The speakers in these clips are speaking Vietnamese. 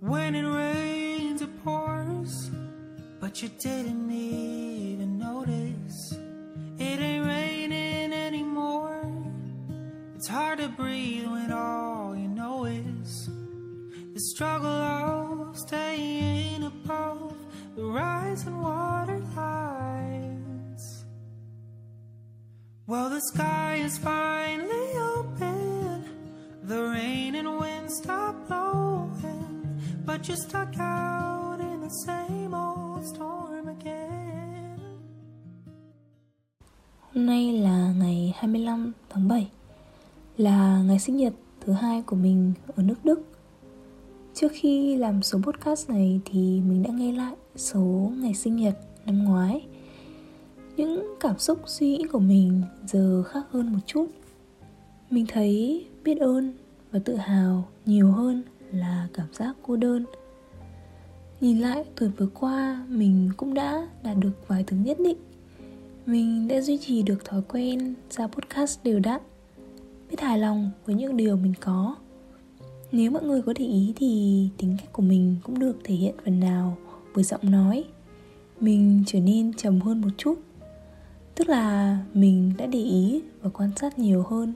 When it rains, it pours, but you didn't even notice. It ain't raining anymore. It's hard to breathe when all you know is the struggle of staying above the rising water lines. Well, the sky is finally open, the rain and wind stop blowing, but you're stuck out in the same old storm again. Hôm nay là ngày 25 tháng 7 Là ngày sinh nhật thứ hai của mình ở nước Đức. Trước khi làm số podcast này thì mình đã nghe lại số ngày sinh nhật năm ngoái. Những cảm xúc suy nghĩ của mình giờ khác hơn một chút. Mình thấy biết ơn và tự hào nhiều hơn là cảm giác cô đơn. Nhìn lại, tuổi vừa qua, mình cũng đã đạt được vài thứ nhất định. Mình đã duy trì được thói quen ra podcast đều đặn, Biết hài lòng với những điều mình có. Nếu mọi người có để ý thì tính cách của mình cũng được thể hiện phần nào bởi giọng nói. Mình trở nên trầm hơn một chút, tức là mình đã để ý và quan sát nhiều hơn,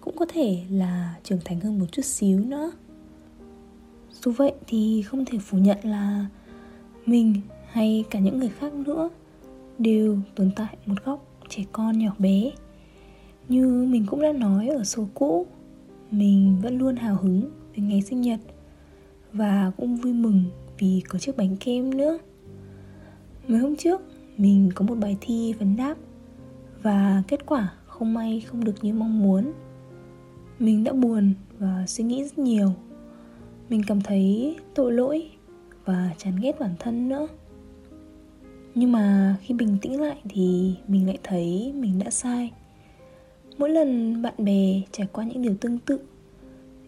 cũng có thể là trưởng thành hơn một chút xíu nữa dù vậy thì không thể phủ nhận là mình hay cả những người khác nữa đều tồn tại một góc trẻ con nhỏ bé. Như mình cũng đã nói ở số cũ, mình vẫn luôn hào hứng về ngày sinh nhật và cũng vui mừng vì có chiếc bánh kem nữa. Mấy hôm trước, mình có một bài thi vấn đáp và kết quả không may không được như mong muốn. Mình đã buồn và suy nghĩ rất nhiều mình cảm thấy tội lỗi và chán ghét bản thân nữa. Nhưng mà khi bình tĩnh lại thì mình lại thấy mình đã sai. Mỗi lần bạn bè trải qua những điều tương tự,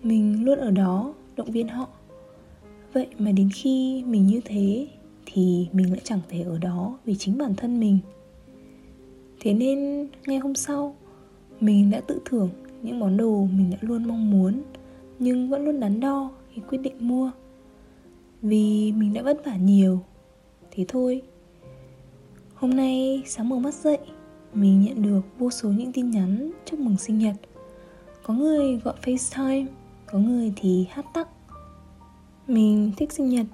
mình luôn ở đó động viên họ. Vậy mà đến khi mình như thế thì mình lại chẳng thể ở đó vì chính bản thân mình. Thế nên ngay hôm sau, mình đã tự thưởng những món đồ mình đã luôn mong muốn nhưng vẫn luôn đắn đo khi quyết định mua. Vì mình đã vất vả nhiều, thế thôi. Hôm nay sáng mở mắt dậy, mình nhận được vô số những tin nhắn chúc mừng sinh nhật. Có người gọi facetime, có người thì hát tắc mình thích sinh nhật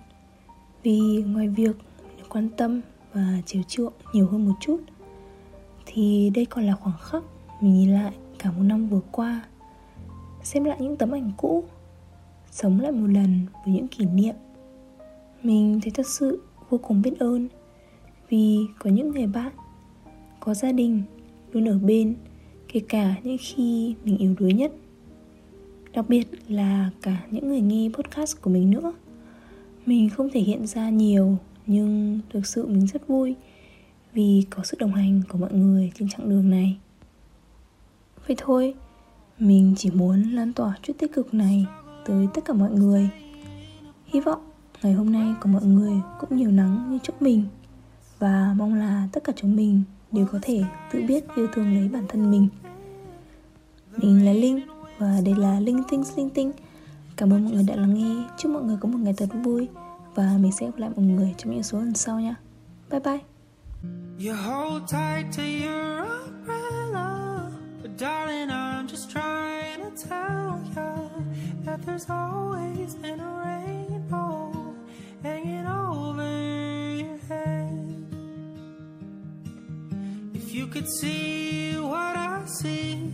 vì ngoài việc được quan tâm và chiều chuộng nhiều hơn một chút, thì đây còn là khoảng khắc mình nhìn lại cả một năm vừa qua, xem lại những tấm ảnh cũ sống lại một lần với những kỷ niệm. Mình thấy thật sự vô cùng biết ơn vì có những người bạn, có gia đình luôn ở bên, kể cả những khi mình yếu đuối nhất. Đặc biệt là cả những người nghe podcast của mình nữa. Mình không thể hiện ra nhiều, nhưng thực sự mình rất vui vì có sự đồng hành của mọi người trên chặng đường này. Vậy thôi, mình chỉ muốn lan tỏa chút tích cực này tới tất cả mọi người. Hy vọng ngày hôm nay của mọi người cũng nhiều nắng như chúc mình và mong là tất cả chúng mình đều có thể tự biết yêu thương lấy bản thân mình. Mình là linh và đây là linh tinh linh tinh. Cảm ơn mọi người đã lắng nghe. Chúc mọi người có một ngày thật vui và mình sẽ gặp lại mọi người trong những số lần sau nha. Bye bye. You hold tight to you could see what I see.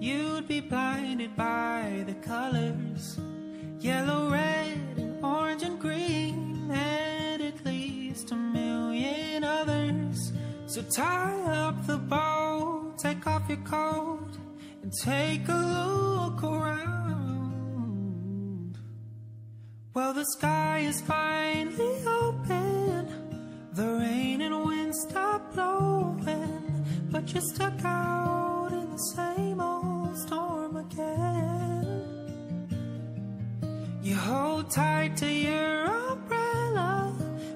You'd be blinded by the colors. Yellow, red, and orange and green And at least a million others. So tie up the bow, take off your coat And take a look around. Well, the sky is finally open. But you're stuck out in the same old storm again. You hold tight to your umbrella,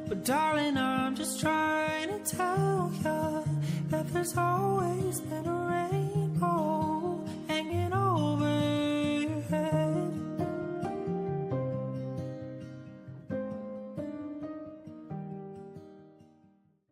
but darling, I'm just trying to tell you that there's always been a